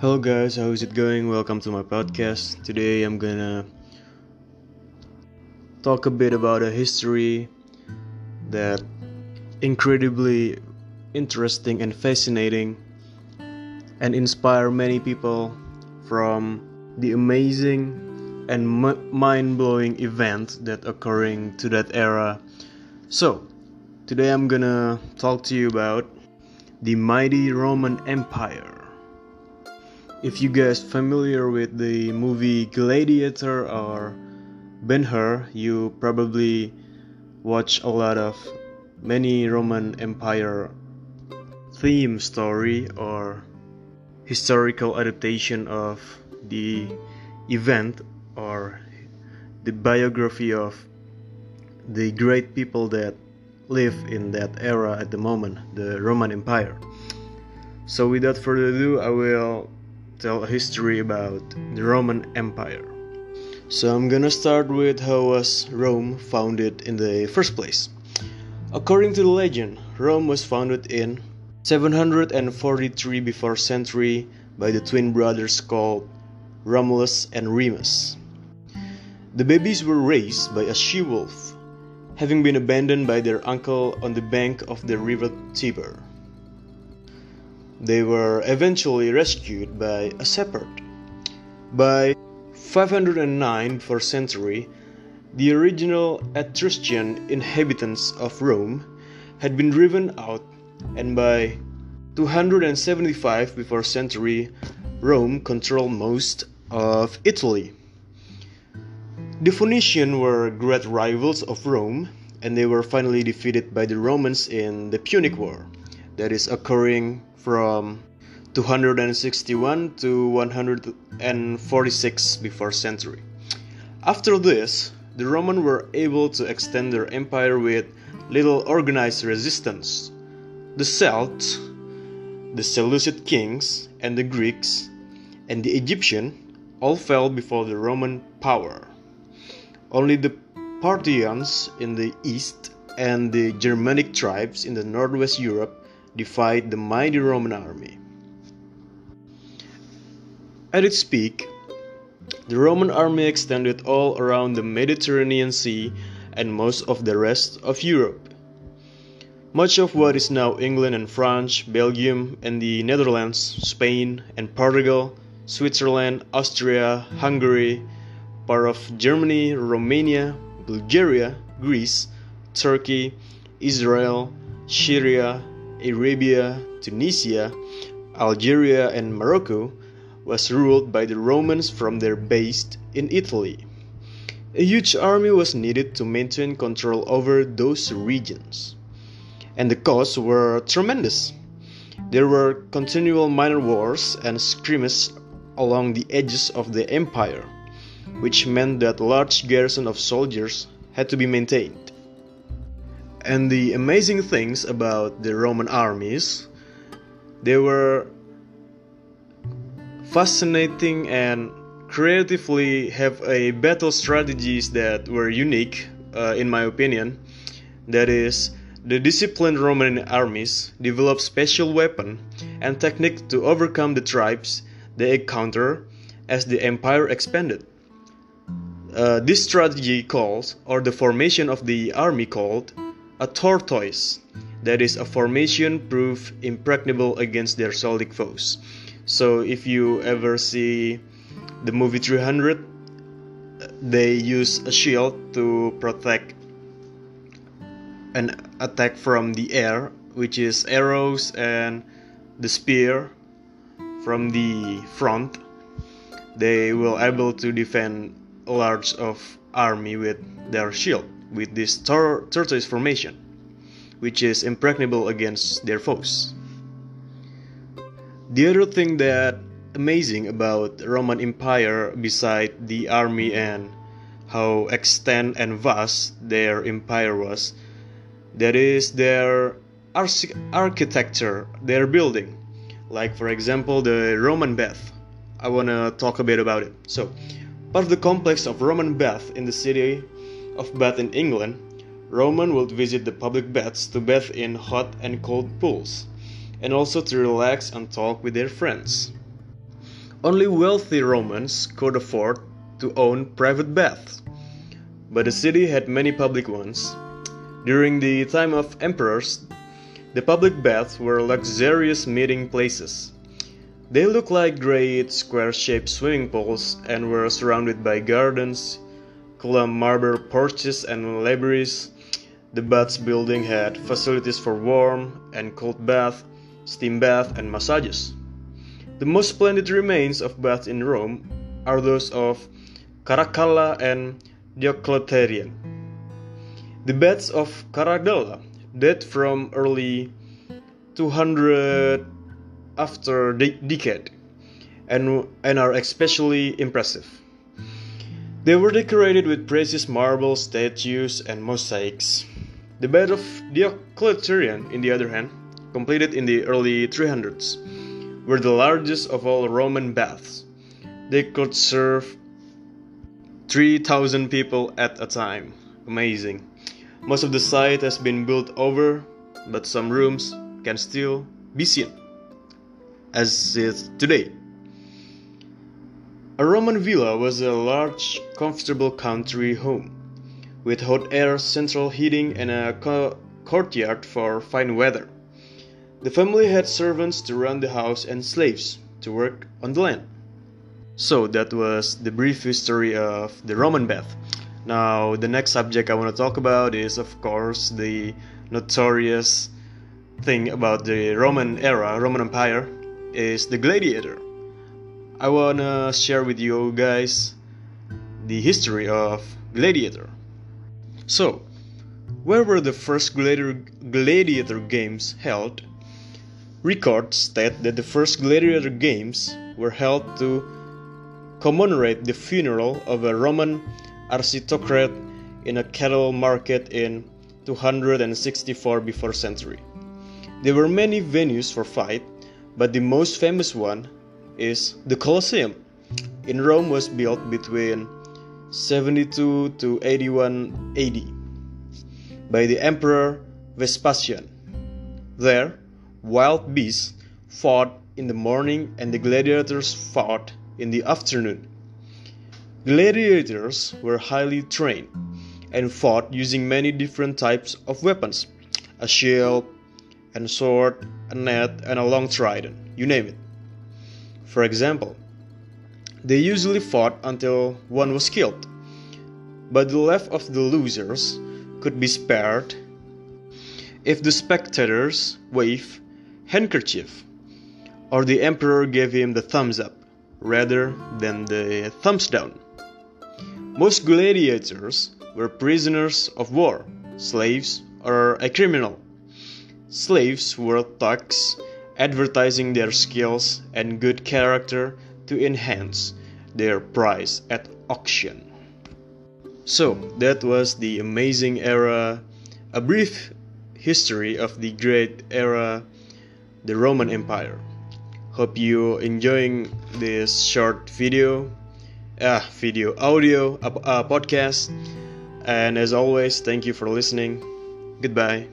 Hello, guys, how is it going? Welcome to my podcast. Today I'm gonna talk a bit about a history that incredibly interesting and fascinating and inspire many people from the amazing and m- mind-blowing event that occurring to that era. So, today I'm gonna talk to you about the mighty Roman Empire. If you guys familiar with the movie Gladiator or Ben Hur, you probably watch a lot of many Roman Empire theme story or historical adaptation of the event or the biography of the great people that live in that era at the moment, the Roman Empire. So without further ado, I will tell a history about the Roman Empire. So I'm gonna start with how was Rome founded in the first place. According to the legend, Rome was founded in 743 before century by the twin brothers called Romulus and Remus. The babies were raised by a she-wolf, having been abandoned by their uncle on the bank of the river Tiber. They were eventually rescued by a shepherd. By 509 before century, the original Etruscan inhabitants of Rome had been driven out, and by 275 before century, Rome controlled most of Italy. The Phoenicians were great rivals of Rome, and they were finally defeated by the Romans in the Punic War, that is occurring from 261 to 146 before century. After this, the Romans were able to extend their empire with little organized resistance. The Celts, the Seleucid kings, and the Greeks, and the Egyptian all fell before the Roman power. Only the Parthians in the east and the Germanic tribes in the northwest Europe defied the mighty Roman army. At its peak, the Roman army extended all around the Mediterranean Sea and most of the rest of Europe. Much of what is now England and France, Belgium and the Netherlands, Spain and Portugal, Switzerland, Austria, Hungary, part of Germany, Romania, Bulgaria, Greece, Turkey, Israel, Syria, Arabia, Tunisia, Algeria, and Morocco was ruled by the Romans from their base in Italy. A huge army was needed to maintain control over those regions, and the costs were tremendous. There were continual minor wars and skirmishes along the edges of the empire, which meant that large garrison of soldiers had to be maintained. And the amazing things about the Roman armies, they were fascinating and creatively have a battle strategies that were unique uh, in my opinion. That is the disciplined roman armies developed special weapon and technique to overcome the tribes they encounter as the empire expanded. Uh, this strategy calls or the formation of the army called a tortoise, that is a formation proof impregnable against their Celtic foes. So if you ever see the movie 300, they use a shield to protect an attack from the air, which is arrows and the spear from the front. They will able to defend a large of army with their shield with this tor- tortoise formation, which is impregnable against their foes. The other thing that amazing about Roman Empire beside the army and how extent and vast their empire was, that is their architecture, their building. Like for example the Roman bath. I wanna talk a bit about it. So, part of the complex of Roman bath in the city of Bath in England, Roman would visit the public baths to bathe in hot and cold pools, and also to relax and talk with their friends. Only wealthy Romans could afford to own private baths, but the city had many public ones. During the time of emperors, the public baths were luxurious meeting places. They looked like great square shaped swimming pools and were surrounded by gardens, column marble porches, and libraries. The baths building had facilities for warm and cold bath, steam bath, and massages. The most splendid remains of baths in Rome are those of Caracalla and Diocletian. The baths of Caracalla date from early 200 after the decade and, and are especially impressive. They were decorated with precious marble statues and mosaics. The bath of Diocletian, in the other hand, completed in the early 300s, were the largest of all Roman baths. They could serve 3,000 people at a time. Amazing. Most of the site has been built over, but some rooms can still be seen, as is today. A Roman villa was a large, comfortable country home, with hot air, central heating, and a co- courtyard for fine weather. The family had servants to run the house and slaves to work on the land. So that was the brief history of the Roman bath. Now, the next subject I want to talk about is, of course, the notorious thing about the Roman era, Roman Empire, is the gladiator. I want to share with you guys the history of gladiator. So, where were the first gladiator, gladiator games held? Records state that the first gladiator games were held to commemorate the funeral of a Roman aristocrat in a cattle market in 264 before century. There were many venues for fight, but the most famous one is the Colosseum. In Rome was built between 72 to 81 AD by the Emperor Vespasian. There, wild beasts fought in the morning and the gladiators fought in the afternoon. Gladiators were highly trained and fought using many different types of weapons a shield, a sword, a net, and a long trident, you name it. For example, they usually fought until one was killed, but the life of the losers could be spared if the spectators wave handkerchief or the emperor gave him the thumbs up rather than the thumbs down. Most gladiators were prisoners of war, slaves, or a criminal. Slaves were thugs, advertising their skills and good character to enhance their price at auction. So, that was the amazing era, a brief history of the great era, the Roman Empire. Hope you enjoying this short video uh, video audio uh, podcast and as always thank you for listening goodbye